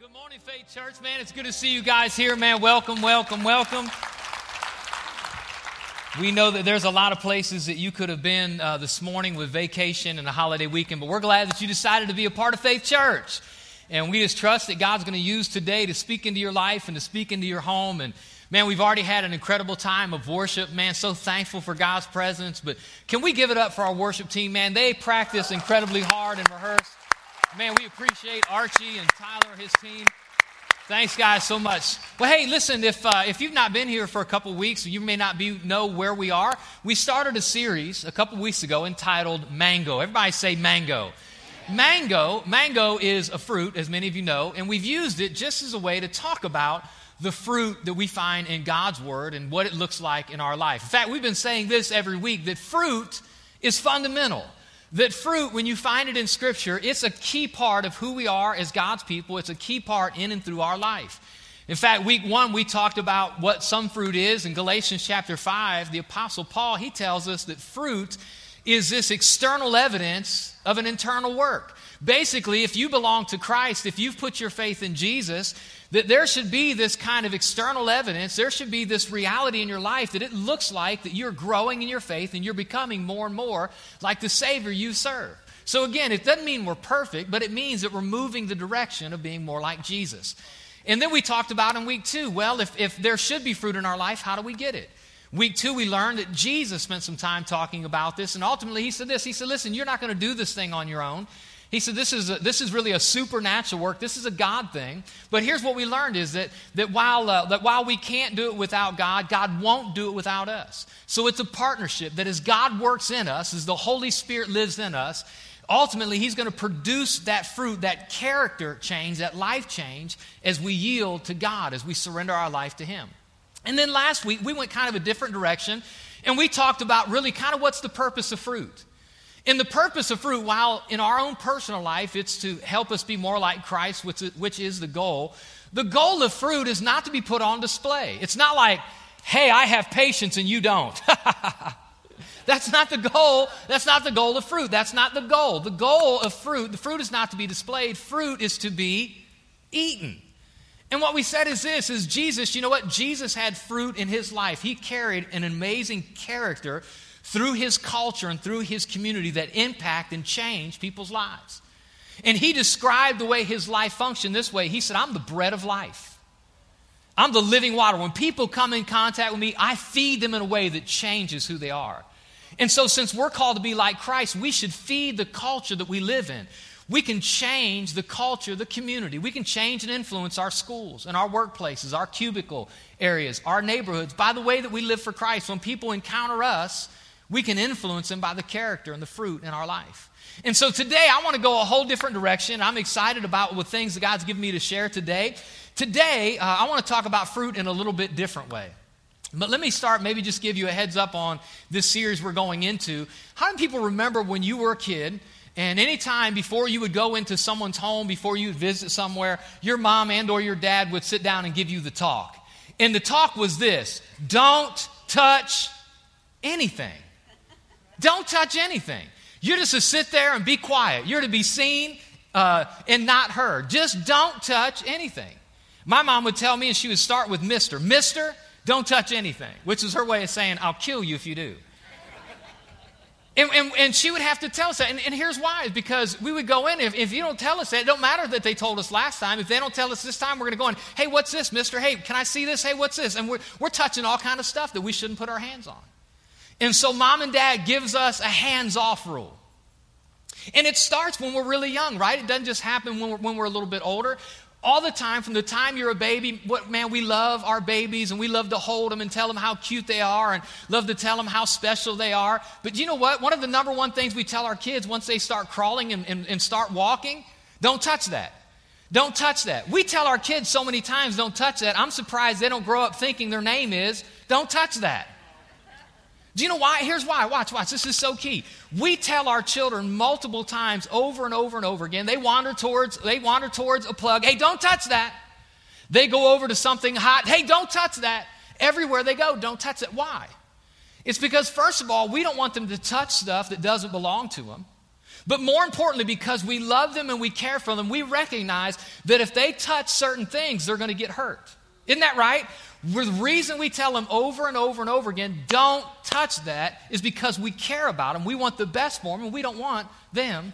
Good morning, Faith Church, man. It's good to see you guys here, man. Welcome, welcome, welcome. We know that there's a lot of places that you could have been uh, this morning with vacation and a holiday weekend, but we're glad that you decided to be a part of Faith Church. And we just trust that God's going to use today to speak into your life and to speak into your home. And man, we've already had an incredible time of worship. Man, so thankful for God's presence. But can we give it up for our worship team, man? They practice incredibly hard and rehearse. Man, we appreciate Archie and Tyler, his team. Thanks, guys, so much. Well, hey, listen, if, uh, if you've not been here for a couple weeks, you may not be, know where we are. We started a series a couple weeks ago entitled Mango. Everybody say mango. Mango, mango is a fruit, as many of you know, and we've used it just as a way to talk about the fruit that we find in God's Word and what it looks like in our life. In fact, we've been saying this every week that fruit is fundamental. That fruit, when you find it in Scripture, it's a key part of who we are as God's people. It's a key part in and through our life. In fact, week one, we talked about what some fruit is. In Galatians chapter 5, the Apostle Paul, he tells us that fruit is this external evidence of an internal work. Basically, if you belong to Christ, if you've put your faith in Jesus, that there should be this kind of external evidence, there should be this reality in your life that it looks like that you're growing in your faith and you're becoming more and more like the Savior you serve. So, again, it doesn't mean we're perfect, but it means that we're moving the direction of being more like Jesus. And then we talked about in week two well, if, if there should be fruit in our life, how do we get it? Week two, we learned that Jesus spent some time talking about this, and ultimately he said this He said, Listen, you're not going to do this thing on your own. He said, this is, a, this is really a supernatural work. This is a God thing. But here's what we learned is that, that, while, uh, that while we can't do it without God, God won't do it without us. So it's a partnership that as God works in us, as the Holy Spirit lives in us, ultimately He's going to produce that fruit, that character change, that life change as we yield to God, as we surrender our life to Him. And then last week, we went kind of a different direction, and we talked about really kind of what's the purpose of fruit. And the purpose of fruit, while in our own personal life, it's to help us be more like Christ, which is, which is the goal, the goal of fruit is not to be put on display. It's not like, hey, I have patience and you don't. That's not the goal. That's not the goal of fruit. That's not the goal. The goal of fruit, the fruit is not to be displayed. Fruit is to be eaten. And what we said is this is Jesus, you know what? Jesus had fruit in his life. He carried an amazing character through his culture and through his community that impact and change people's lives. And he described the way his life functioned this way. He said, I'm the bread of life. I'm the living water. When people come in contact with me, I feed them in a way that changes who they are. And so, since we're called to be like Christ, we should feed the culture that we live in. We can change the culture, the community. We can change and influence our schools and our workplaces, our cubicle areas, our neighborhoods by the way that we live for Christ. When people encounter us, we can influence them by the character and the fruit in our life. And so today I want to go a whole different direction. I'm excited about the things that God's given me to share today. Today, uh, I want to talk about fruit in a little bit different way. But let me start, maybe just give you a heads up on this series we're going into. How many people remember when you were a kid and anytime before you would go into someone's home, before you would visit somewhere, your mom and or your dad would sit down and give you the talk. And the talk was this, don't touch anything. Don't touch anything. You're just to sit there and be quiet. You're to be seen uh, and not heard. Just don't touch anything. My mom would tell me, and she would start with Mister. Mister, don't touch anything, which is her way of saying, I'll kill you if you do. And, and, and, she would have to tell us that. And, and here's why because we would go in. If, if you don't tell us that, it don't matter that they told us last time. If they don't tell us this time, we're going to go in. Hey, what's this, mister? Hey, can I see this? Hey, what's this? And we're, we're touching all kind of stuff that we shouldn't put our hands on. And so mom and dad gives us a hands-off rule. And it starts when we're really young, right? It doesn't just happen when we're, when we're a little bit older. All the time, from the time you're a baby, what man, we love our babies and we love to hold them and tell them how cute they are and love to tell them how special they are. But you know what? One of the number one things we tell our kids once they start crawling and, and, and start walking, don't touch that. Don't touch that. We tell our kids so many times, don't touch that. I'm surprised they don't grow up thinking their name is, don't touch that. Do you know why? Here's why. Watch, watch. This is so key. We tell our children multiple times over and over and over again. They wander towards, they wander towards a plug. Hey, don't touch that. They go over to something hot. Hey, don't touch that. Everywhere they go, don't touch it. Why? It's because, first of all, we don't want them to touch stuff that doesn't belong to them. But more importantly, because we love them and we care for them, we recognize that if they touch certain things, they're going to get hurt. Isn't that right? The reason we tell them over and over and over again, don't touch that, is because we care about them. We want the best for them, and we don't want them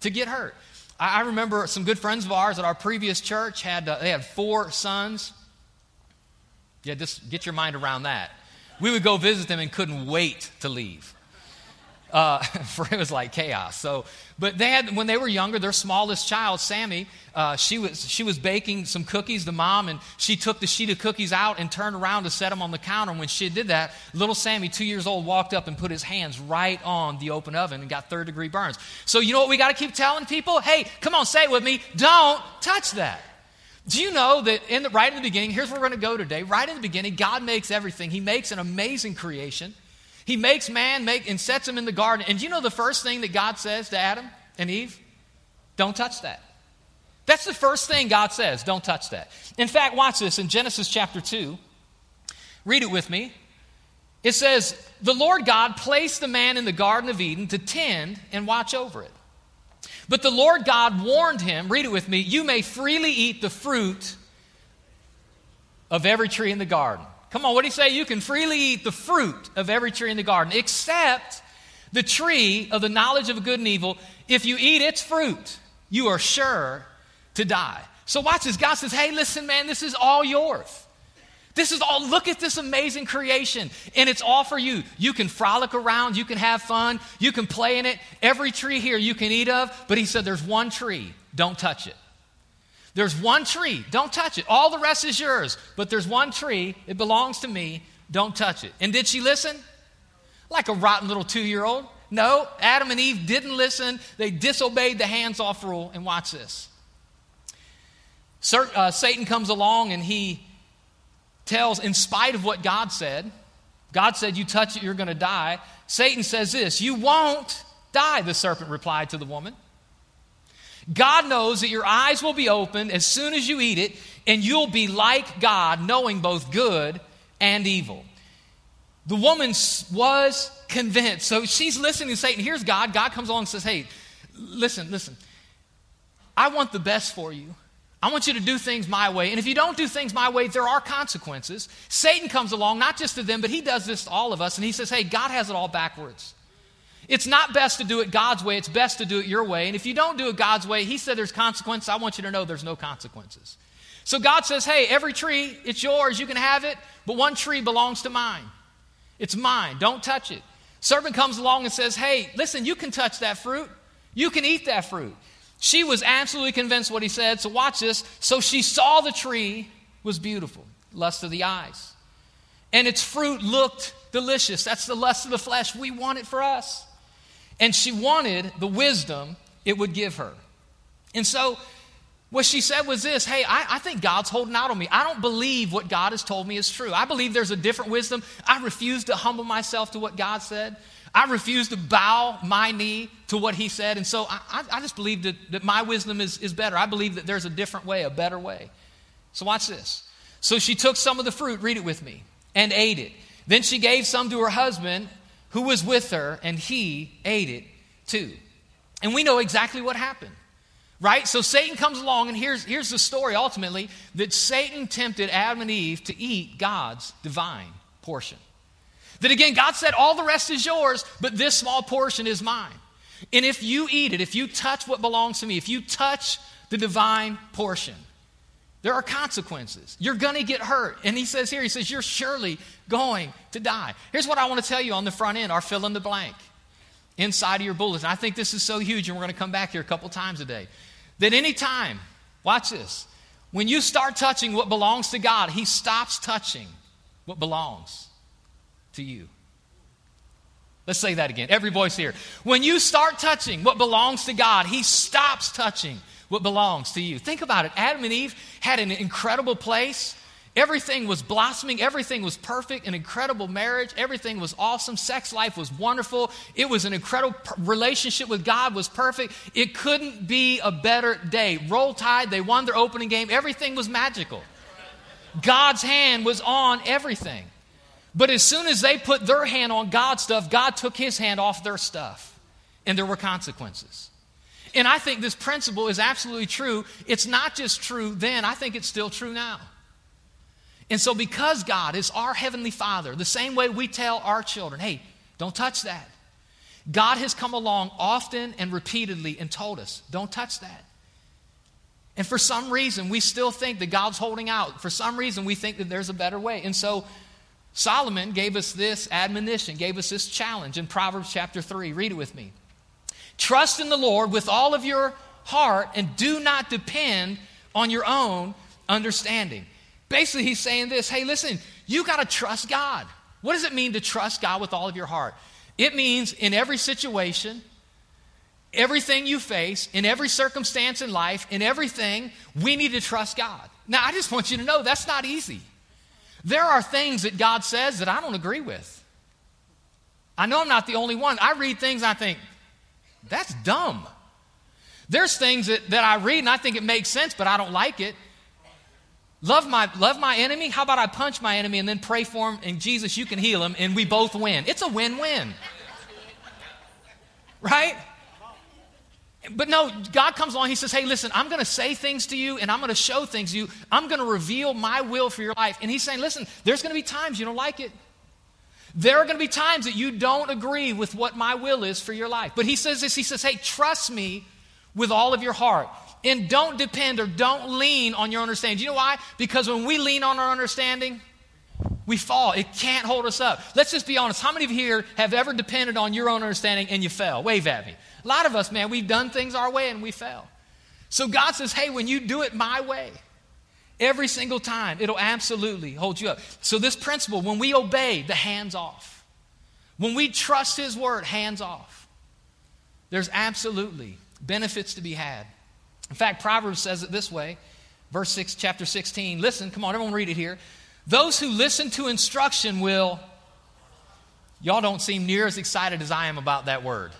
to get hurt. I, remember some good friends of ours at our previous church had uh, they had four sons. Yeah, just get your mind around that. We would go visit them and couldn't wait to leave. Uh, for it was like chaos. So, but they had when they were younger, their smallest child, Sammy, uh, she was she was baking some cookies. The mom and she took the sheet of cookies out and turned around to set them on the counter. And when she did that, little Sammy, two years old, walked up and put his hands right on the open oven and got third degree burns. So you know what we got to keep telling people? Hey, come on, say it with me. Don't touch that. Do you know that in the, right in the beginning, here's where we're going to go today. Right in the beginning, God makes everything. He makes an amazing creation. He makes man make and sets him in the garden. And you know the first thing that God says to Adam and Eve? Don't touch that. That's the first thing God says. Don't touch that. In fact, watch this in Genesis chapter 2. Read it with me. It says, The Lord God placed the man in the Garden of Eden to tend and watch over it. But the Lord God warned him, read it with me, you may freely eat the fruit of every tree in the garden. Come on, what do you say? You can freely eat the fruit of every tree in the garden, except the tree of the knowledge of good and evil. If you eat its fruit, you are sure to die. So watch this. God says, hey, listen, man, this is all yours. This is all, look at this amazing creation, and it's all for you. You can frolic around, you can have fun, you can play in it. Every tree here you can eat of, but he said, there's one tree, don't touch it. There's one tree, don't touch it. All the rest is yours, but there's one tree, it belongs to me, don't touch it. And did she listen? Like a rotten little two year old? No, Adam and Eve didn't listen. They disobeyed the hands off rule. And watch this. Uh, Satan comes along and he tells, in spite of what God said, God said, You touch it, you're going to die. Satan says this, You won't die, the serpent replied to the woman. God knows that your eyes will be opened as soon as you eat it, and you'll be like God, knowing both good and evil. The woman was convinced. So she's listening to Satan. Here's God. God comes along and says, Hey, listen, listen. I want the best for you. I want you to do things my way. And if you don't do things my way, there are consequences. Satan comes along, not just to them, but he does this to all of us. And he says, Hey, God has it all backwards. It's not best to do it God's way, it's best to do it your way. And if you don't do it God's way, He said there's consequences. I want you to know there's no consequences. So God says, hey, every tree, it's yours, you can have it, but one tree belongs to mine. It's mine, don't touch it. Servant comes along and says, hey, listen, you can touch that fruit, you can eat that fruit. She was absolutely convinced what he said, so watch this. So she saw the tree was beautiful, lust of the eyes. And its fruit looked delicious. That's the lust of the flesh. We want it for us. And she wanted the wisdom it would give her. And so, what she said was this Hey, I, I, think God's holding out on me. I don't believe what God has told me is true. I believe there's a different wisdom. I refuse to humble myself to what God said. I refuse to bow my knee to what He said. And so I, I just believe that, that my wisdom is, is better. I believe that there's a different way, a better way. So watch this. So she took some of the fruit, read it with me, and ate it. Then she gave some to her husband who was with her, and he ate it too. And we know exactly what happened. Right? So Satan comes along, and here's, here's the story ultimately that Satan tempted Adam and Eve to eat God's divine portion. That again, God said, All the rest is yours, but this small portion is mine. And if you eat it, if you touch what belongs to me, if you touch the divine portion, there are consequences. You're going to get hurt. And he says here, he says, You're surely going to die. Here's what I want to tell you on the front end our fill in the blank inside of your bulletin. I think this is so huge, and we're going to come back here a couple times a day. That anytime, watch this, when you start touching what belongs to God, He stops touching what belongs to you. Let's say that again. Every voice here. When you start touching what belongs to God, He stops touching what belongs to you. Think about it. Adam and Eve had an incredible place. Everything was blossoming. Everything was perfect. An incredible marriage. Everything was awesome. Sex life was wonderful. It was an incredible relationship with God was perfect. It couldn't be a better day. Roll Tide, they won their opening game. Everything was magical. God's hand was on everything. But as soon as they put their hand on God's stuff, God took his hand off their stuff. and there were consequences. And I think this principle is absolutely true. It's not just true then, I think it's still true now. And so, because God is our Heavenly Father, the same way we tell our children, hey, don't touch that. God has come along often and repeatedly and told us, don't touch that. And for some reason, we still think that God's holding out. For some reason, we think that there's a better way. And so, Solomon gave us this admonition, gave us this challenge in Proverbs chapter 3. Read it with me. Trust in the Lord with all of your heart and do not depend on your own understanding. Basically, he's saying this hey, listen, you got to trust God. What does it mean to trust God with all of your heart? It means in every situation, everything you face, in every circumstance in life, in everything, we need to trust God. Now, I just want you to know that's not easy. There are things that God says that I don't agree with. I know I'm not the only one. I read things I think, that's dumb. There's things that, that I read and I think it makes sense, but I don't like it. Love my, love my enemy? How about I punch my enemy and then pray for him and Jesus, you can heal him and we both win? It's a win win. Right? But no, God comes along, He says, Hey, listen, I'm going to say things to you and I'm going to show things to you. I'm going to reveal my will for your life. And He's saying, Listen, there's going to be times you don't like it. There are going to be times that you don't agree with what my will is for your life. But He says this He says, Hey, trust me with all of your heart. And don't depend or don't lean on your understanding. Do you know why? Because when we lean on our understanding, we fall. It can't hold us up. Let's just be honest. How many of you here have ever depended on your own understanding and you fell? Wave at me. A lot of us, man, we've done things our way and we fell. So God says, hey, when you do it my way, every single time, it'll absolutely hold you up. So, this principle, when we obey, the hands off. When we trust His word, hands off. There's absolutely benefits to be had. In fact, Proverbs says it this way, verse 6, chapter 16. Listen, come on, everyone read it here. Those who listen to instruction will, y'all don't seem near as excited as I am about that word.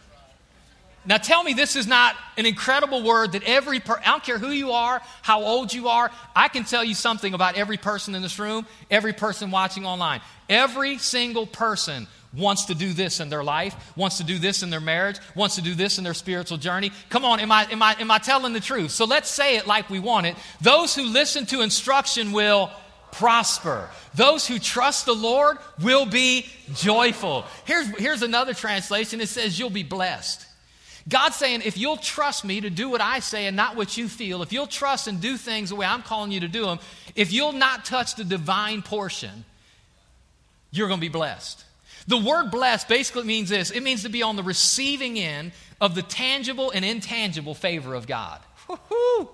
Now tell me this is not an incredible word that every per- I don't care who you are, how old you are, I can tell you something about every person in this room, every person watching online. Every single person wants to do this in their life, wants to do this in their marriage, wants to do this in their spiritual journey. Come on, am I, am I, am I telling the truth? So let's say it like we want it. Those who listen to instruction will prosper. Those who trust the Lord will be joyful. Here's, here's another translation it says, You'll be blessed. God's saying, if you'll trust me to do what I say and not what you feel, if you'll trust and do things the way I'm calling you to do them, if you'll not touch the divine portion, you're going to be blessed. The word blessed basically means this it means to be on the receiving end of the tangible and intangible favor of God. Woo-hoo.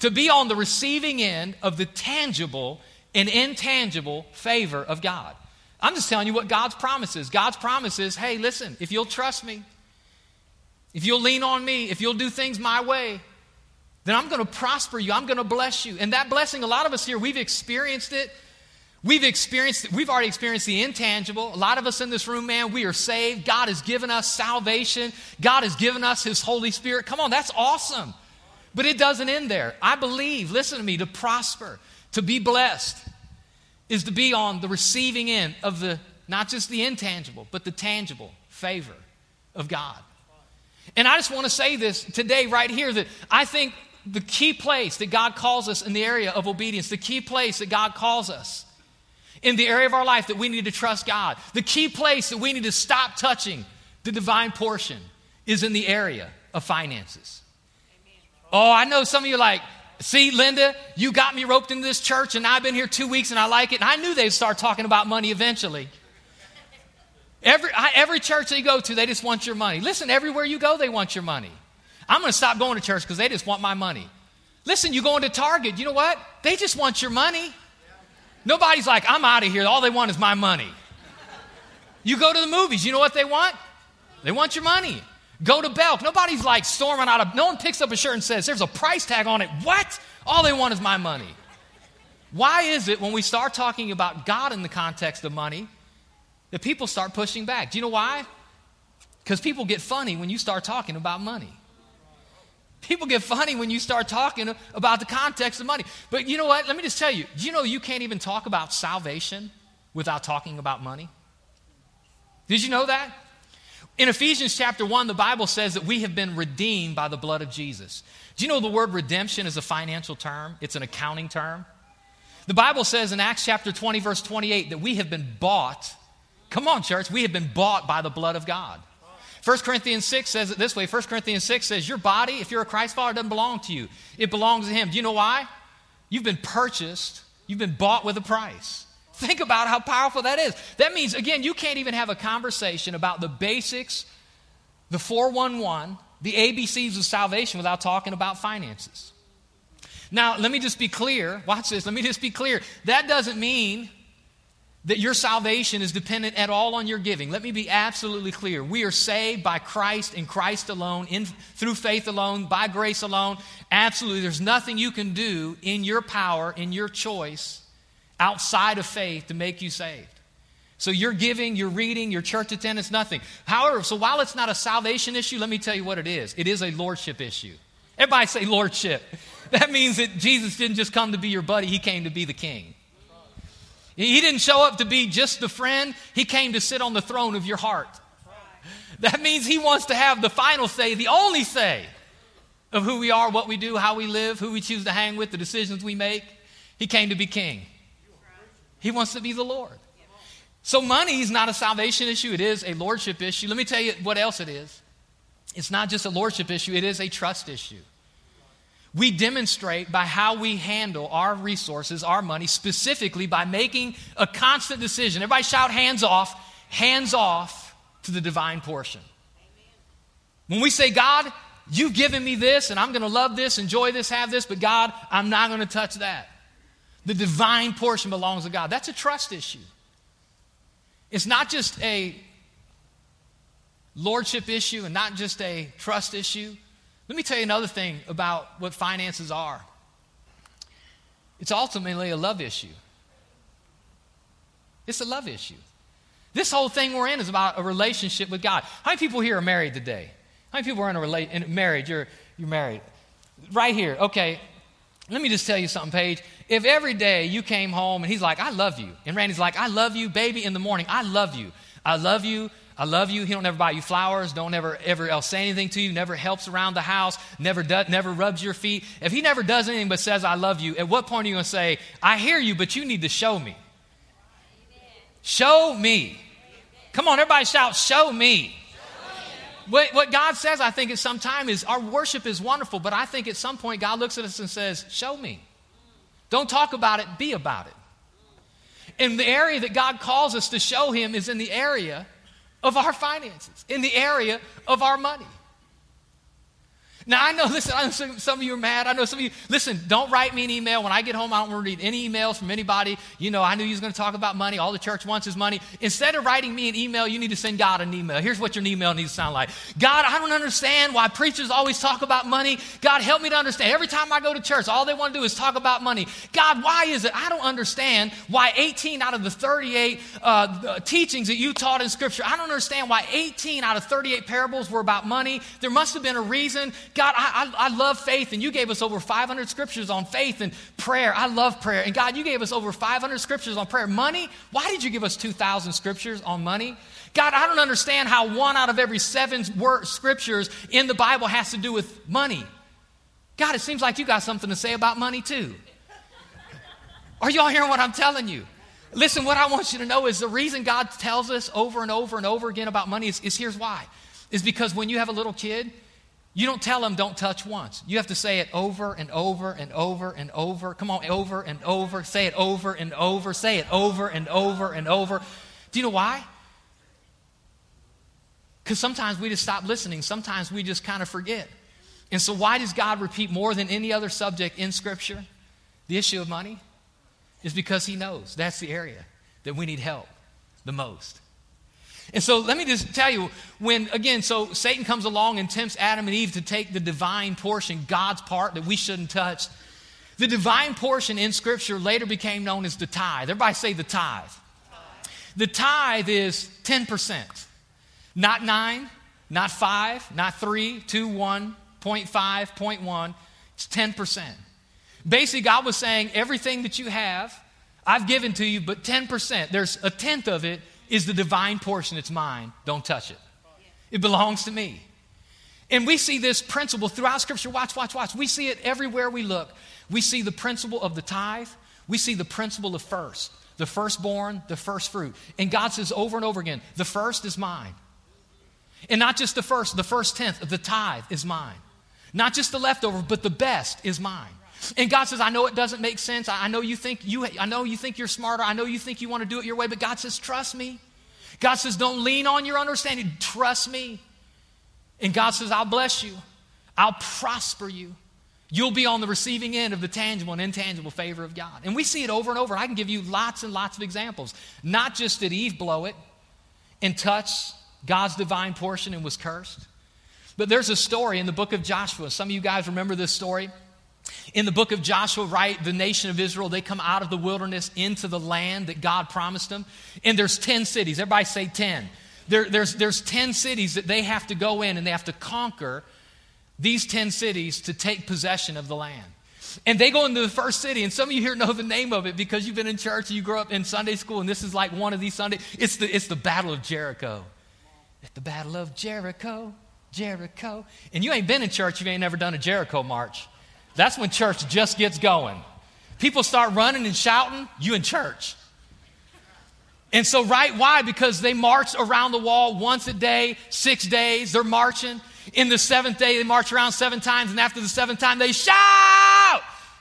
To be on the receiving end of the tangible and intangible favor of God. I'm just telling you what God's promise is. God's promise is hey, listen, if you'll trust me, if you'll lean on me, if you'll do things my way, then I'm going to prosper you. I'm going to bless you. And that blessing, a lot of us here, we've experienced it. We've experienced, it. we've already experienced the intangible. A lot of us in this room, man, we are saved. God has given us salvation. God has given us His Holy Spirit. Come on, that's awesome. But it doesn't end there. I believe, listen to me, to prosper, to be blessed, is to be on the receiving end of the, not just the intangible, but the tangible favor of God. And I just want to say this today, right here, that I think the key place that God calls us in the area of obedience, the key place that God calls us in the area of our life that we need to trust God, the key place that we need to stop touching the divine portion is in the area of finances. Oh, I know some of you like, see, Linda, you got me roped into this church and I've been here two weeks and I like it. And I knew they'd start talking about money eventually. Every, every church they go to, they just want your money. Listen, everywhere you go, they want your money. I'm going to stop going to church because they just want my money. Listen, you go into Target, you know what? They just want your money. Nobody's like, I'm out of here. All they want is my money. You go to the movies, you know what they want? They want your money. Go to Belk. Nobody's like storming out of, no one picks up a shirt and says, there's a price tag on it. What? All they want is my money. Why is it when we start talking about God in the context of money, that people start pushing back. Do you know why? Because people get funny when you start talking about money. People get funny when you start talking about the context of money. But you know what? Let me just tell you you know you can't even talk about salvation without talking about money? Did you know that? In Ephesians chapter 1, the Bible says that we have been redeemed by the blood of Jesus. Do you know the word redemption is a financial term? It's an accounting term. The Bible says in Acts chapter 20, verse 28, that we have been bought. Come on, church, we have been bought by the blood of God. 1 Corinthians 6 says it this way 1 Corinthians 6 says, Your body, if you're a Christ follower, doesn't belong to you. It belongs to Him. Do you know why? You've been purchased, you've been bought with a price. Think about how powerful that is. That means, again, you can't even have a conversation about the basics, the 411, the ABCs of salvation without talking about finances. Now, let me just be clear. Watch this. Let me just be clear. That doesn't mean that your salvation is dependent at all on your giving. Let me be absolutely clear. We are saved by Christ and Christ alone, in, through faith alone, by grace alone. Absolutely. There's nothing you can do in your power, in your choice, outside of faith to make you saved. So your giving, your reading, your church attendance, nothing. However, so while it's not a salvation issue, let me tell you what it is. It is a lordship issue. Everybody say lordship. That means that Jesus didn't just come to be your buddy, he came to be the king. He didn't show up to be just the friend, he came to sit on the throne of your heart. That means he wants to have the final say, the only say of who we are, what we do, how we live, who we choose to hang with, the decisions we make. He came to be king. He wants to be the Lord. So, money is not a salvation issue, it is a lordship issue. Let me tell you what else it is. It's not just a lordship issue, it is a trust issue. We demonstrate by how we handle our resources, our money, specifically by making a constant decision. Everybody shout hands off, hands off to the divine portion. When we say, God, you've given me this, and I'm going to love this, enjoy this, have this, but God, I'm not going to touch that. The divine portion belongs to God. That's a trust issue. It's not just a lordship issue and not just a trust issue. Let me tell you another thing about what finances are it's ultimately a love issue. It's a love issue. This whole thing we're in is about a relationship with God. How many people here are married today? How many people are in a rela- in marriage? You're, you're married. Right here. Okay. Let me just tell you something, Paige. If every day you came home and he's like, I love you, and Randy's like, I love you, baby, in the morning, I love you. I love you. I love you. He don't ever buy you flowers. Don't ever ever else say anything to you. Never helps around the house. Never does, never rubs your feet. If he never does anything but says I love you, at what point are you going to say I hear you, but you need to show me? Show me. Come on, everybody shout, show me. What, what God says, I think, at some time is our worship is wonderful, but I think at some point God looks at us and says, Show me. Don't talk about it, be about it. And the area that God calls us to show Him is in the area of our finances, in the area of our money. Now, I know, listen, I know some of you are mad. I know some of you, listen, don't write me an email. When I get home, I don't want to read any emails from anybody. You know, I knew you was going to talk about money. All the church wants is money. Instead of writing me an email, you need to send God an email. Here's what your email needs to sound like God, I don't understand why preachers always talk about money. God, help me to understand. Every time I go to church, all they want to do is talk about money. God, why is it? I don't understand why 18 out of the 38 uh, teachings that you taught in Scripture, I don't understand why 18 out of 38 parables were about money. There must have been a reason. God, I, I, I, love faith, and you gave us over 500 scriptures on faith and prayer. I love prayer. And God, you gave us over 500 scriptures on prayer. Money? Why did you give us 2,000 scriptures on money? God, I don't understand how one out of every seven scriptures in the Bible has to do with money. God, it seems like you got something to say about money too. Are y'all hearing what I'm telling you? Listen, what I want you to know is the reason God tells us over and over and over again about money is, is here's why. Is because when you have a little kid, you don't tell them don't touch once. You have to say it over and over and over and over. Come on, over and over. Say it over and over. Say it over and over and over. Do you know why? Because sometimes we just stop listening. Sometimes we just kind of forget. And so, why does God repeat more than any other subject in Scripture the issue of money? Is because He knows that's the area that we need help the most. And so let me just tell you when, again, so Satan comes along and tempts Adam and Eve to take the divine portion, God's part that we shouldn't touch. The divine portion in Scripture later became known as the tithe. Everybody say the tithe. The tithe is 10%. Not 9, not 5, not 3, 2, 1, 0.5, 0.1. It's 10%. Basically, God was saying, everything that you have, I've given to you, but 10%. There's a tenth of it is the divine portion. It's mine. Don't touch it. It belongs to me. And we see this principle throughout Scripture. Watch, watch, watch. We see it everywhere we look. We see the principle of the tithe, we see the principle of first, the firstborn, the first fruit. And God says over and over again, the first is mine. And not just the first, the first tenth, of the tithe is mine. Not just the leftover, but the best is mine. And God says, I know it doesn't make sense. I know you think you I know you think you're smarter. I know you think you want to do it your way, but God says, trust me. God says, don't lean on your understanding. Trust me. And God says, I'll bless you. I'll prosper you. You'll be on the receiving end of the tangible and intangible favor of God. And we see it over and over. I can give you lots and lots of examples. Not just did Eve blow it and touch God's divine portion and was cursed, but there's a story in the book of Joshua. Some of you guys remember this story. In the book of Joshua, right, the nation of Israel, they come out of the wilderness into the land that God promised them. And there's 10 cities. Everybody say 10. There, there's, there's 10 cities that they have to go in and they have to conquer these 10 cities to take possession of the land. And they go into the first city, and some of you here know the name of it because you've been in church and you grew up in Sunday school, and this is like one of these Sundays. It's the, it's the Battle of Jericho. The Battle of Jericho, Jericho. And you ain't been in church, you ain't never done a Jericho march. That's when church just gets going. People start running and shouting, you in church. And so, right, why? Because they march around the wall once a day, six days, they're marching. In the seventh day, they march around seven times, and after the seventh time, they shout!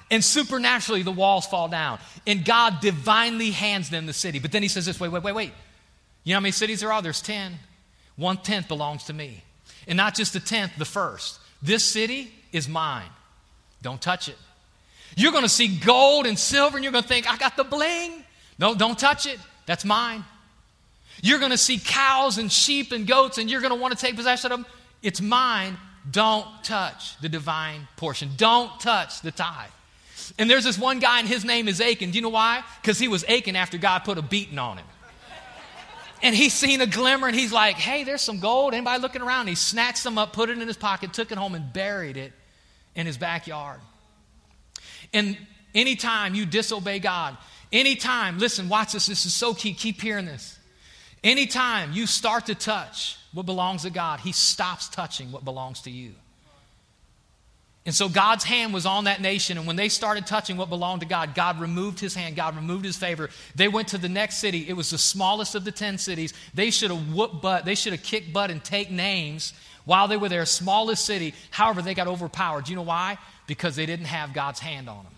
And supernaturally, the walls fall down. And God divinely hands them the city. But then he says this wait, wait, wait, wait. You know how many cities there are? There's 10. One tenth belongs to me. And not just the tenth, the first. This city is mine. Don't touch it. You're going to see gold and silver, and you're going to think, I got the bling. No, don't touch it. That's mine. You're going to see cows and sheep and goats, and you're going to want to take possession of them. It's mine. Don't touch the divine portion. Don't touch the tithe. And there's this one guy, and his name is Achan. Do you know why? Because he was aching after God put a beating on him. And he's seen a glimmer, and he's like, hey, there's some gold. Anybody looking around? he snatched some up, put it in his pocket, took it home, and buried it in his backyard. And anytime you disobey God, anytime, listen, watch this, this is so key, keep hearing this. Anytime you start to touch what belongs to God, He stops touching what belongs to you. And so God's hand was on that nation, and when they started touching what belonged to God, God removed his hand, God removed his favor. They went to the next city. It was the smallest of the 10 cities. They should have whooped butt, they should have kicked butt and take names while they were there, smallest city. However, they got overpowered. Do you know why? Because they didn't have God's hand on them.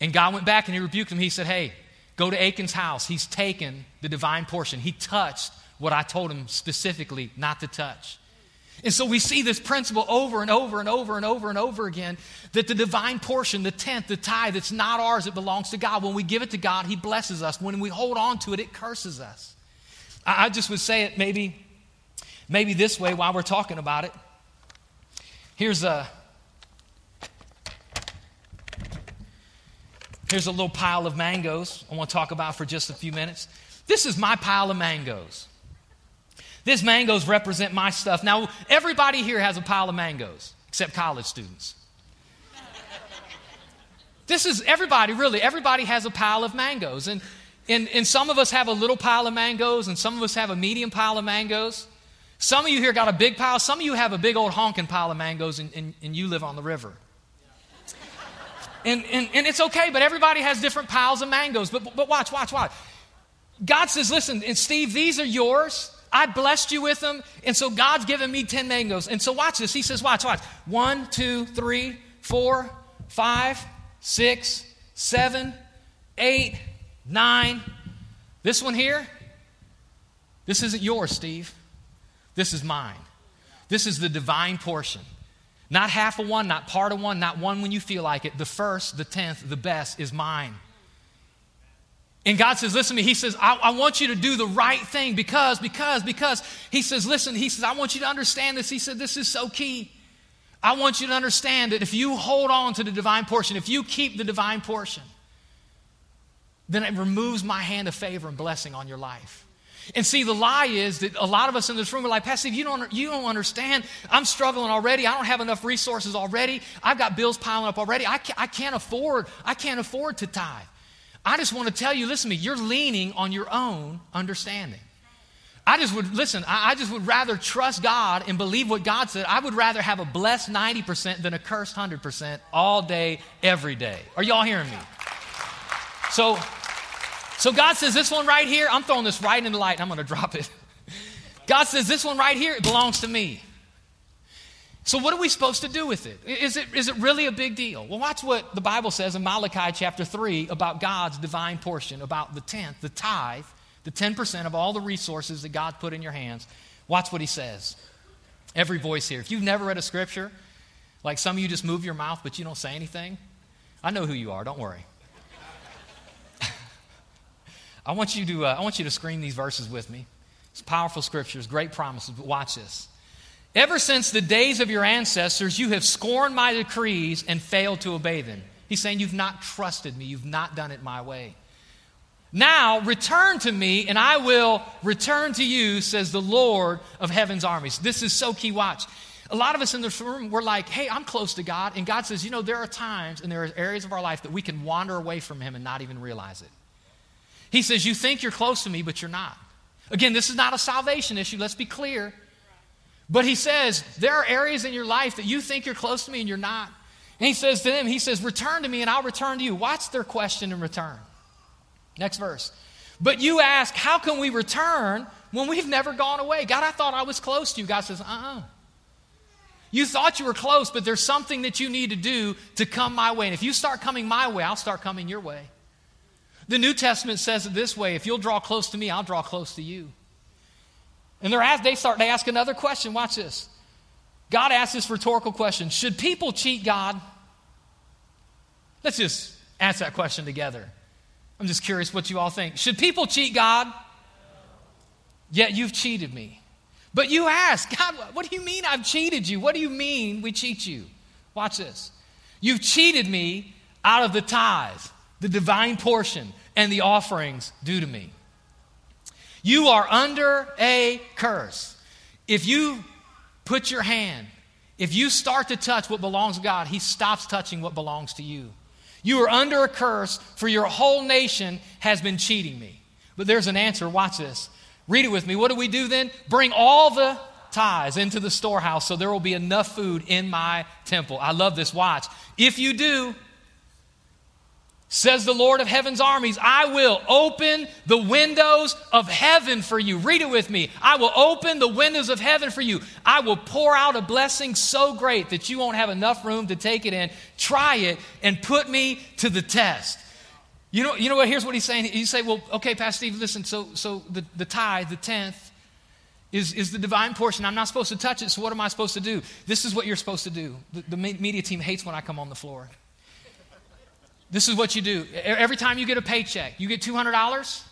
And God went back and he rebuked them. He said, Hey, go to Achan's house. He's taken the divine portion. He touched what I told him specifically not to touch. And so we see this principle over and over and over and over and over again that the divine portion, the tenth, the tithe, it's not ours, it belongs to God. When we give it to God, He blesses us. When we hold on to it, it curses us. I just would say it maybe Maybe this way while we're talking about it. Here's a Here's a little pile of mangoes I want to talk about for just a few minutes. This is my pile of mangoes. These mangoes represent my stuff. Now, everybody here has a pile of mangoes, except college students. this is everybody, really, everybody has a pile of mangoes. And, and, and some of us have a little pile of mangoes, and some of us have a medium pile of mangoes. Some of you here got a big pile. Some of you have a big old honking pile of mangoes and, and, and you live on the river. And, and, and it's okay, but everybody has different piles of mangoes. But, but watch, watch, watch. God says, listen, and Steve, these are yours. I blessed you with them. And so God's given me 10 mangoes. And so watch this. He says, watch, watch. One, two, three, four, five, six, seven, eight, nine. This one here, this isn't yours, Steve. This is mine. This is the divine portion. Not half of one, not part of one, not one when you feel like it. The first, the tenth, the best is mine. And God says, listen to me. He says, I, I, want you to do the right thing because, because, because. He says, listen, he says, I want you to understand this. He said, this is so key. I want you to understand that if you hold on to the divine portion, if you keep the divine portion, then it removes my hand of favor and blessing on your life. And see, the lie is that a lot of us in this room are like, Pastor, you don't, you don't understand. I'm struggling already. I don't have enough resources already. I've got bills piling up already. I can't, I can't afford, I can't afford to tithe. I just want to tell you, listen to me, you're leaning on your own understanding. I just would, listen, I, I just would rather trust God and believe what God said. I would rather have a blessed 90% than a cursed 100% all day, every day. Are y'all hearing me? So, so God says, this one right here, I'm throwing this right in the light and I'm going to drop it. God says, this one right here, it belongs to me. So, what are we supposed to do with it? Is, it? is it really a big deal? Well, watch what the Bible says in Malachi chapter 3 about God's divine portion, about the tenth, the tithe, the 10% of all the resources that God put in your hands. Watch what he says. Every voice here. If you've never read a scripture, like some of you just move your mouth but you don't say anything, I know who you are, don't worry. I want you to, uh, I want you to scream these verses with me. It's powerful scriptures, great promises, but watch this. Ever since the days of your ancestors, you have scorned my decrees and failed to obey them. He's saying, You've not trusted me, you've not done it my way. Now return to me, and I will return to you, says the Lord of heaven's armies. This is so key. Watch. A lot of us in this room, we're like, hey, I'm close to God. And God says, you know, there are times and there are areas of our life that we can wander away from Him and not even realize it. He says, You think you're close to me, but you're not. Again, this is not a salvation issue, let's be clear. But he says, There are areas in your life that you think you're close to me and you're not. And he says to them, He says, Return to me and I'll return to you. Watch their question in return. Next verse. But you ask, How can we return when we've never gone away? God, I thought I was close to you. God says, Uh uh-uh. uh You thought you were close, but there's something that you need to do to come my way. And if you start coming my way, I'll start coming your way. The New Testament says it this way if you'll draw close to me, I'll draw close to you. And they're asked, they start to ask another question. Watch this. God asks this rhetorical question Should people cheat God? Let's just ask that question together. I'm just curious what you all think. Should people cheat God? Yet you've cheated me. But you ask, God, what do you mean I've cheated you? What do you mean we cheat you? Watch this. You've cheated me out of the tithe, the divine portion, and the offerings due to me. You are under a curse. If you put your hand, if you start to touch what belongs to God, He stops touching what belongs to you. You are under a curse, for your whole nation has been cheating me. But there's an answer. Watch this. Read it with me. What do we do then? Bring all the tithes into the storehouse so there will be enough food in my temple. I love this. Watch. If you do, Says the Lord of heaven's armies, I will open the windows of heaven for you. Read it with me. I will open the windows of heaven for you. I will pour out a blessing so great that you won't have enough room to take it in. Try it and put me to the test. You know, you know what? Here's what he's saying. You say, well, okay, Pastor Steve, listen, so, so the, the tithe, the tenth, is, is the divine portion. I'm not supposed to touch it, so what am I supposed to do? This is what you're supposed to do. The, the media team hates when I come on the floor. This is what you do. Every time you get a paycheck, you get $200,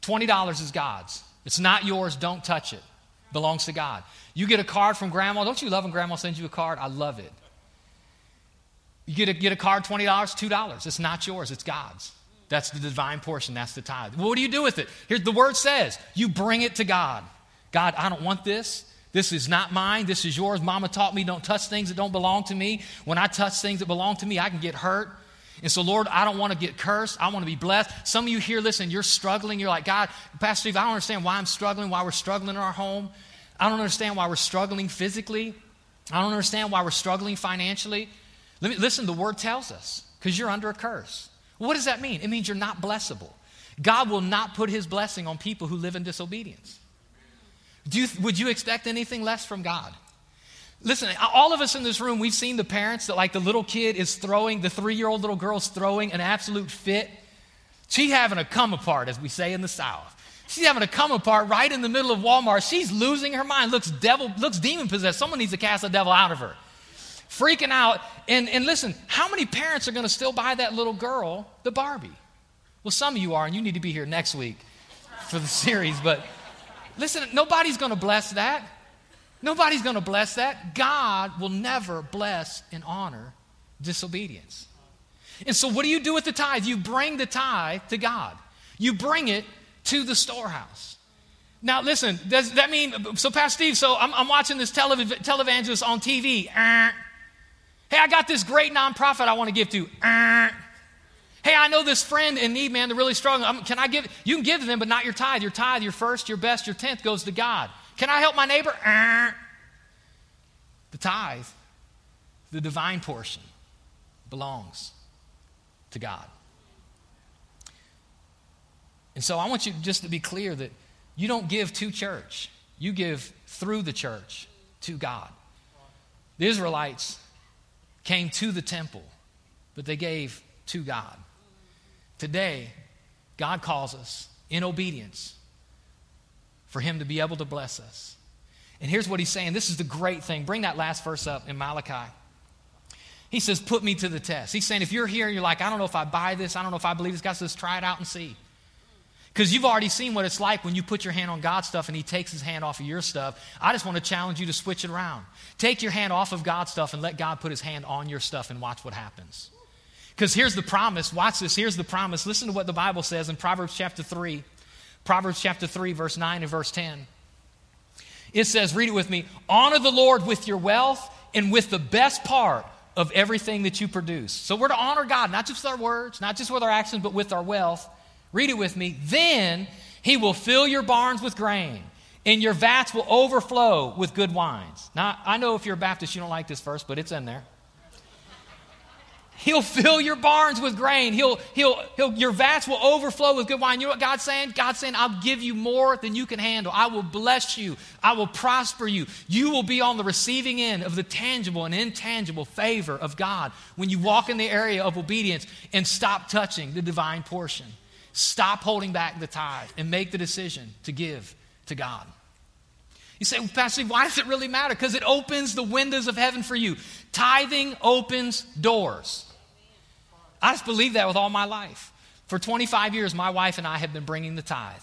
$20 is God's. It's not yours. Don't touch it. Belongs to God. You get a card from grandma. Don't you love when grandma sends you a card? I love it. You get a, get a card, $20, $2. It's not yours. It's God's. That's the divine portion. That's the tithe. What do you do with it? Here's the word says you bring it to God. God, I don't want this. This is not mine. This is yours. Mama taught me don't touch things that don't belong to me. When I touch things that belong to me, I can get hurt. And so, Lord, I don't want to get cursed. I want to be blessed. Some of you here, listen, you're struggling. You're like, God, Pastor Steve, I don't understand why I'm struggling, why we're struggling in our home. I don't understand why we're struggling physically. I don't understand why we're struggling financially. Let me, listen, the word tells us because you're under a curse. What does that mean? It means you're not blessable. God will not put his blessing on people who live in disobedience. You, would you expect anything less from God? Listen, all of us in this room, we've seen the parents that, like, the little kid is throwing, the three year old little girl's throwing an absolute fit. She's having a come apart, as we say in the South. She's having a come apart right in the middle of Walmart. She's losing her mind, looks devil, looks demon possessed. Someone needs to cast the devil out of her. Freaking out. And, and listen, how many parents are going to still buy that little girl the Barbie? Well, some of you are, and you need to be here next week for the series. But listen, nobody's going to bless that. Nobody's going to bless that. God will never bless and honor disobedience. And so, what do you do with the tithe? You bring the tithe to God, you bring it to the storehouse. Now, listen, does that mean, so Pastor Steve, so I'm, I'm watching this telev- televangelist on TV. Uh, hey, I got this great nonprofit I want to give to. Uh, hey, I know this friend in need, man, they're really struggling. Um, can I give? You can give to them, but not your tithe. Your tithe, your first, your best, your tenth goes to God. Can I help my neighbor? Uh, the tithe, the divine portion, belongs to God. And so I want you just to be clear that you don't give to church, you give through the church to God. The Israelites came to the temple, but they gave to God. Today, God calls us in obedience for Him to be able to bless us. And here's what He's saying this is the great thing. Bring that last verse up in Malachi. He says, Put me to the test. He's saying, if you're here and you're like, I don't know if I buy this, I don't know if I believe this, God says, try it out and see. Because you've already seen what it's like when you put your hand on God's stuff and He takes His hand off of your stuff. I just want to challenge you to switch it around. Take your hand off of God's stuff and let God put His hand on your stuff and watch what happens. Because here's the promise. Watch this. Here's the promise. Listen to what the Bible says in Proverbs chapter 3. Proverbs chapter 3, verse 9 and verse 10. It says, read it with me honor the Lord with your wealth and with the best part of everything that you produce. So we're to honor God, not just with our words, not just with our actions, but with our wealth. Read it with me. Then he will fill your barns with grain, and your vats will overflow with good wines. Now, I know if you're a Baptist, you don't like this verse, but it's in there. He'll fill your barns with grain. He'll, he'll, he'll, your vats will overflow with good wine. You know what God's saying? God's saying, I'll give you more than you can handle. I will bless you. I will prosper you. You will be on the receiving end of the tangible and intangible favor of God when you walk in the area of obedience and stop touching the divine portion. Stop holding back the tithe and make the decision to give to God. You say, well, Pastor, why does it really matter? Because it opens the windows of heaven for you. Tithing opens doors. I just believe that with all my life. For 25 years, my wife and I have been bringing the tithe.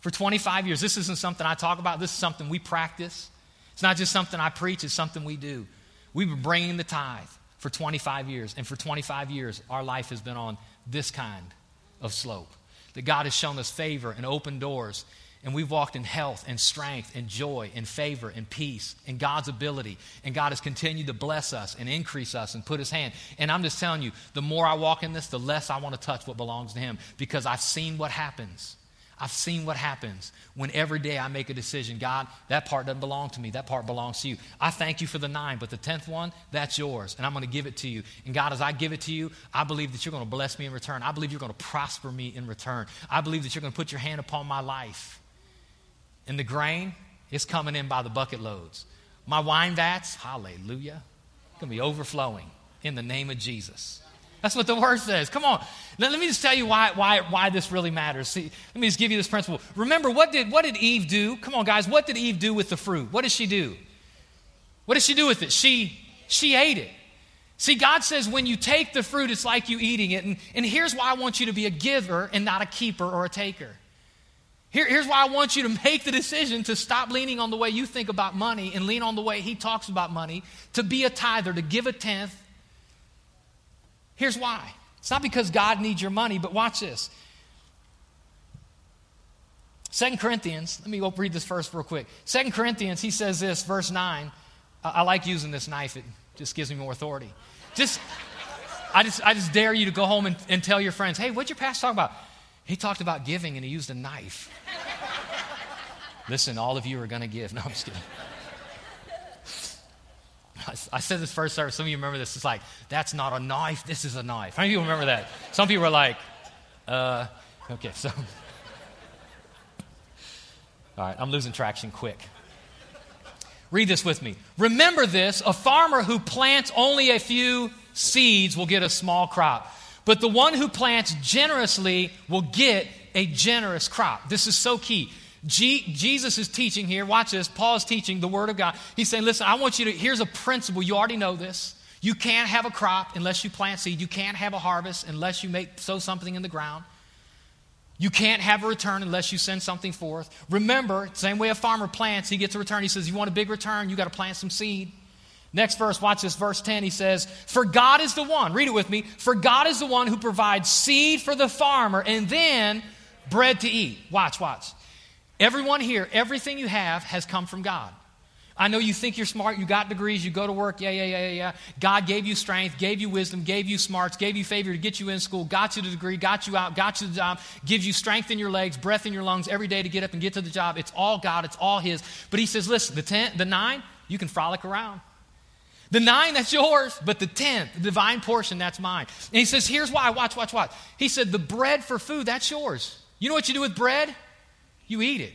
For 25 years, this isn't something I talk about, this is something we practice. It's not just something I preach, it's something we do. We've been bringing the tithe for 25 years, and for 25 years, our life has been on this kind of slope. That God has shown us favor and open doors. And we've walked in health and strength and joy and favor and peace and God's ability. And God has continued to bless us and increase us and put his hand. And I'm just telling you, the more I walk in this, the less I want to touch what belongs to him because I've seen what happens I've seen what happens when every day I make a decision God, that part doesn't belong to me. That part belongs to you. I thank you for the nine, but the tenth one, that's yours. And I'm going to give it to you. And God, as I give it to you, I believe that you're going to bless me in return. I believe you're going to prosper me in return. I believe that you're going to put your hand upon my life. And the grain is coming in by the bucket loads. My wine vats, hallelujah, going to be overflowing in the name of Jesus. That's what the word says. Come on. Let, let me just tell you why, why, why this really matters. See, let me just give you this principle. Remember, what did, what did Eve do? Come on, guys. What did Eve do with the fruit? What did she do? What did she do with it? She, she ate it. See, God says when you take the fruit, it's like you eating it. And, and here's why I want you to be a giver and not a keeper or a taker. Here, here's why I want you to make the decision to stop leaning on the way you think about money and lean on the way He talks about money, to be a tither, to give a tenth, Here's why it's not because God needs your money, but watch this. Second Corinthians, let me go read this first real quick. Second Corinthians, he says this, verse 9. I, I like using this knife, it just gives me more authority. Just, I just, I just dare you to go home and, and tell your friends, hey, what'd your pastor talk about? He talked about giving and he used a knife. Listen, all of you are going to give. No, I'm just kidding. I said this first service. Some of you remember this. It's like, that's not a knife. This is a knife. How many people remember that? Some people are like, uh, okay, so. All right, I'm losing traction quick. Read this with me. Remember this a farmer who plants only a few seeds will get a small crop, but the one who plants generously will get a generous crop. This is so key. G- Jesus is teaching here. Watch this. Paul is teaching the Word of God. He's saying, listen, I want you to, here's a principle. You already know this. You can't have a crop unless you plant seed. You can't have a harvest unless you make, sow something in the ground. You can't have a return unless you send something forth. Remember, same way a farmer plants, he gets a return. He says, You want a big return? You got to plant some seed. Next verse, watch this, verse 10. He says, For God is the one, read it with me, for God is the one who provides seed for the farmer and then bread to eat. Watch, watch. Everyone here, everything you have has come from God. I know you think you're smart, you got degrees, you go to work, yeah, yeah, yeah, yeah. God gave you strength, gave you wisdom, gave you smarts, gave you favor to get you in school, got you the degree, got you out, got you the job, gives you strength in your legs, breath in your lungs every day to get up and get to the job. It's all God, it's all His. But He says, listen, the, ten, the nine, you can frolic around. The nine, that's yours, but the tenth, the divine portion, that's mine. And He says, here's why, watch, watch, watch. He said, the bread for food, that's yours. You know what you do with bread? You eat it.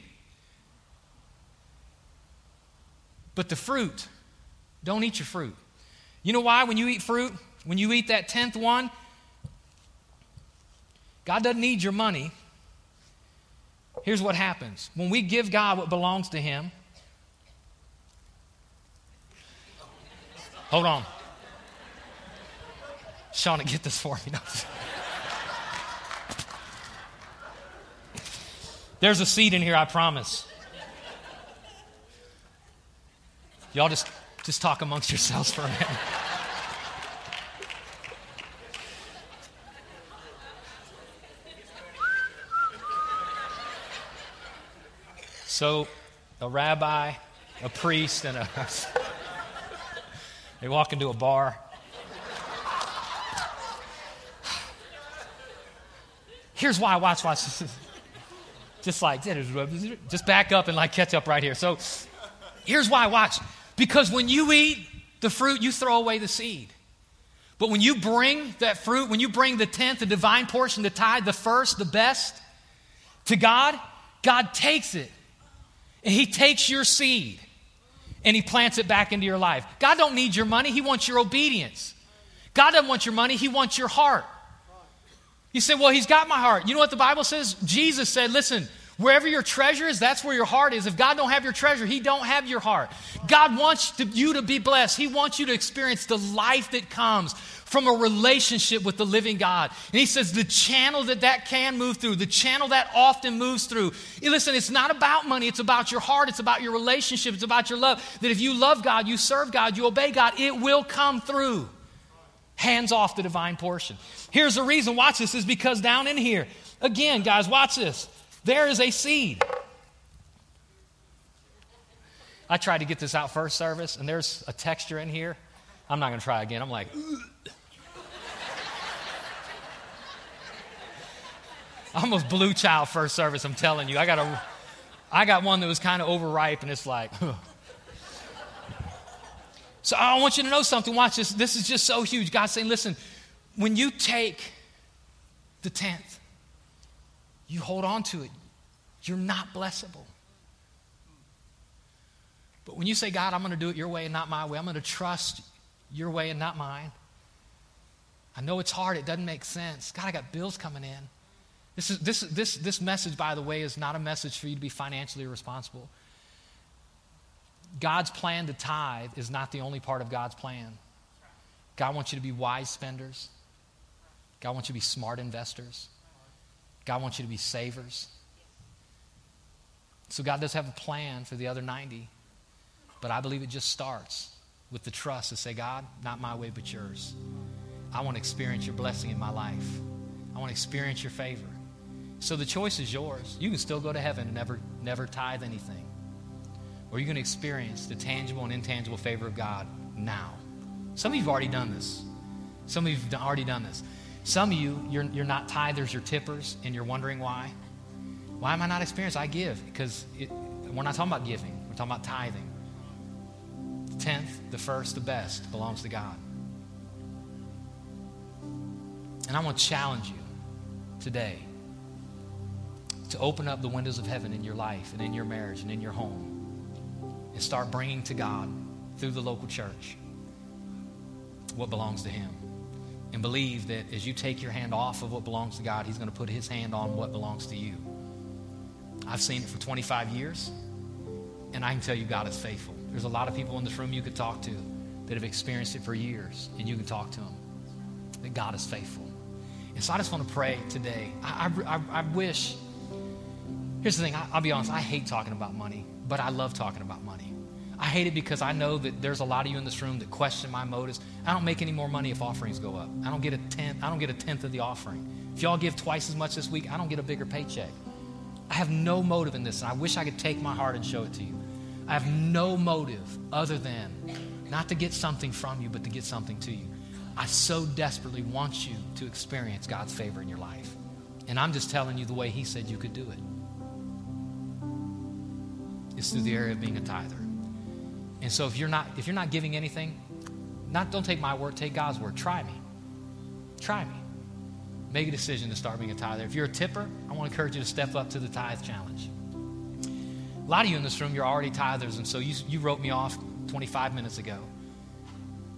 But the fruit, don't eat your fruit. You know why? When you eat fruit, when you eat that tenth one, God doesn't need your money. Here's what happens when we give God what belongs to Him. Hold on. Shauna, get this for me. There's a seed in here, I promise. Y'all just, just talk amongst yourselves for a minute. So, a rabbi, a priest, and a. they walk into a bar. Here's why. Watch, watch. Just like, just back up and like catch up right here. So, here's why. Watch. Because when you eat the fruit, you throw away the seed. But when you bring that fruit, when you bring the tenth, the divine portion, the tithe, the first, the best to God, God takes it and He takes your seed and He plants it back into your life. God don't need your money, He wants your obedience. God doesn't want your money, He wants your heart. You say, Well, He's got my heart. You know what the Bible says? Jesus said, Listen, Wherever your treasure is, that's where your heart is. If God don't have your treasure, He don't have your heart. God wants to, you to be blessed. He wants you to experience the life that comes from a relationship with the living God. And He says the channel that that can move through, the channel that often moves through. Listen, it's not about money. It's about your heart. It's about your relationship. It's about your love. That if you love God, you serve God, you obey God, it will come through. Hands off the divine portion. Here's the reason. Watch this. Is because down in here, again, guys, watch this. There is a seed. I tried to get this out first service, and there's a texture in here. I'm not going to try again. I'm like, Ugh. Almost blew child first service. I'm telling you, I got a, I got one that was kind of overripe, and it's like. So I want you to know something. Watch this. This is just so huge. God's saying, listen, when you take the tenth, you hold on to it, you're not blessable. But when you say, God, I'm going to do it your way and not my way, I'm going to trust your way and not mine. I know it's hard, it doesn't make sense. God, I got bills coming in. This, is, this, this, this message, by the way, is not a message for you to be financially responsible. God's plan to tithe is not the only part of God's plan. God wants you to be wise spenders. God wants you to be smart investors. God wants you to be savers. So God does have a plan for the other 90, but I believe it just starts with the trust to say, God, not my way, but yours. I want to experience your blessing in my life. I want to experience your favor. So the choice is yours. You can still go to heaven and never, never tithe anything. Or you can experience the tangible and intangible favor of God now. Some of you have already done this. Some of you have already done this. Some of you, you're, you're not tithers, you're tippers, and you're wondering why. Why am I not experienced? I give because it, we're not talking about giving, we're talking about tithing. The tenth, the first, the best belongs to God. And I want to challenge you today to open up the windows of heaven in your life and in your marriage and in your home and start bringing to God through the local church what belongs to Him and believe that as you take your hand off of what belongs to God, He's going to put His hand on what belongs to you. I've seen it for 25 years, and I can tell you God is faithful. There's a lot of people in this room you could talk to that have experienced it for years, and you can talk to them that God is faithful. And so I just want to pray today. I, I, I wish, here's the thing, I, I'll be honest, I hate talking about money, but I love talking about money. I hate it because I know that there's a lot of you in this room that question my motives. I don't make any more money if offerings go up. I don't get a tenth. I don't get a tenth of the offering. If y'all give twice as much this week, I don't get a bigger paycheck. I have no motive in this, and I wish I could take my heart and show it to you. I have no motive other than not to get something from you, but to get something to you. I so desperately want you to experience God's favor in your life. And I'm just telling you the way He said you could do it. It's through the area of being a tither. And so if you're not if you're not giving anything, not don't take my word, take God's word. Try me. Try me. Make a decision to start being a tither. If you're a tipper, I want to encourage you to step up to the tithe challenge. A lot of you in this room, you're already tithers, and so you, you wrote me off 25 minutes ago.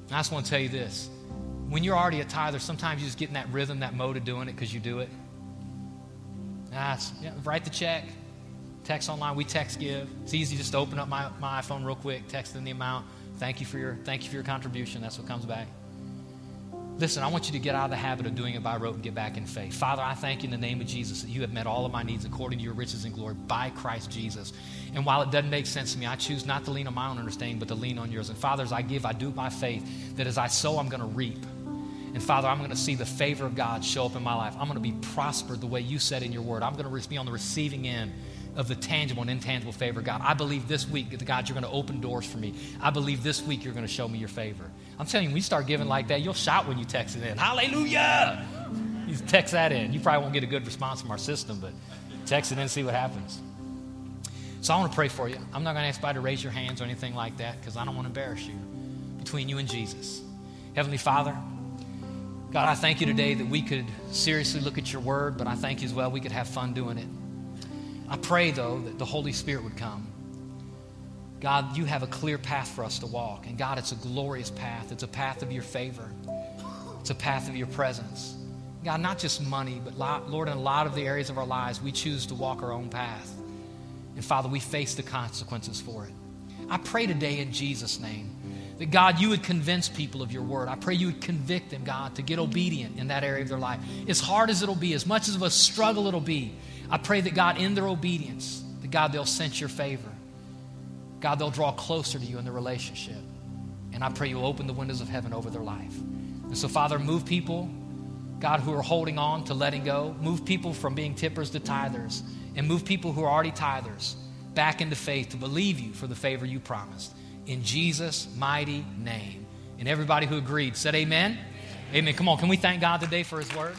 And I just want to tell you this. When you're already a tither, sometimes you just get in that rhythm, that mode of doing it because you do it. Ah, yeah, write the check, text online. We text give. It's easy just to open up my, my iPhone real quick, text in the amount. Thank you for your thank you for your contribution. That's what comes back. Listen, I want you to get out of the habit of doing it by rote and get back in faith. Father, I thank you in the name of Jesus that you have met all of my needs according to your riches and glory by Christ Jesus. And while it doesn't make sense to me, I choose not to lean on my own understanding, but to lean on yours. And Father, as I give, I do it by faith that as I sow, I'm going to reap. And Father, I'm going to see the favor of God show up in my life. I'm going to be prospered the way you said in your word. I'm going to be on the receiving end of the tangible and intangible favor God. I believe this week that God, you're going to open doors for me. I believe this week you're going to show me your favor. I'm telling you, when you start giving like that, you'll shout when you text it in. Hallelujah! You text that in. You probably won't get a good response from our system, but text it in and see what happens. So I want to pray for you. I'm not going to ask anybody to raise your hands or anything like that because I don't want to embarrass you. Between you and Jesus. Heavenly Father, God, I thank you today that we could seriously look at your word, but I thank you as well we could have fun doing it. I pray, though, that the Holy Spirit would come. God, you have a clear path for us to walk. And God, it's a glorious path. It's a path of your favor, it's a path of your presence. God, not just money, but Lord, in a lot of the areas of our lives, we choose to walk our own path. And Father, we face the consequences for it. I pray today in Jesus' name that God, you would convince people of your word. I pray you would convict them, God, to get obedient in that area of their life. As hard as it'll be, as much as of a struggle it'll be, I pray that God, in their obedience, that God, they'll sense your favor. God, they'll draw closer to you in the relationship. And I pray you'll open the windows of heaven over their life. And so, Father, move people, God, who are holding on to letting go. Move people from being tippers to tithers. And move people who are already tithers back into faith to believe you for the favor you promised. In Jesus' mighty name. And everybody who agreed said, Amen. Amen. Come on, can we thank God today for his word?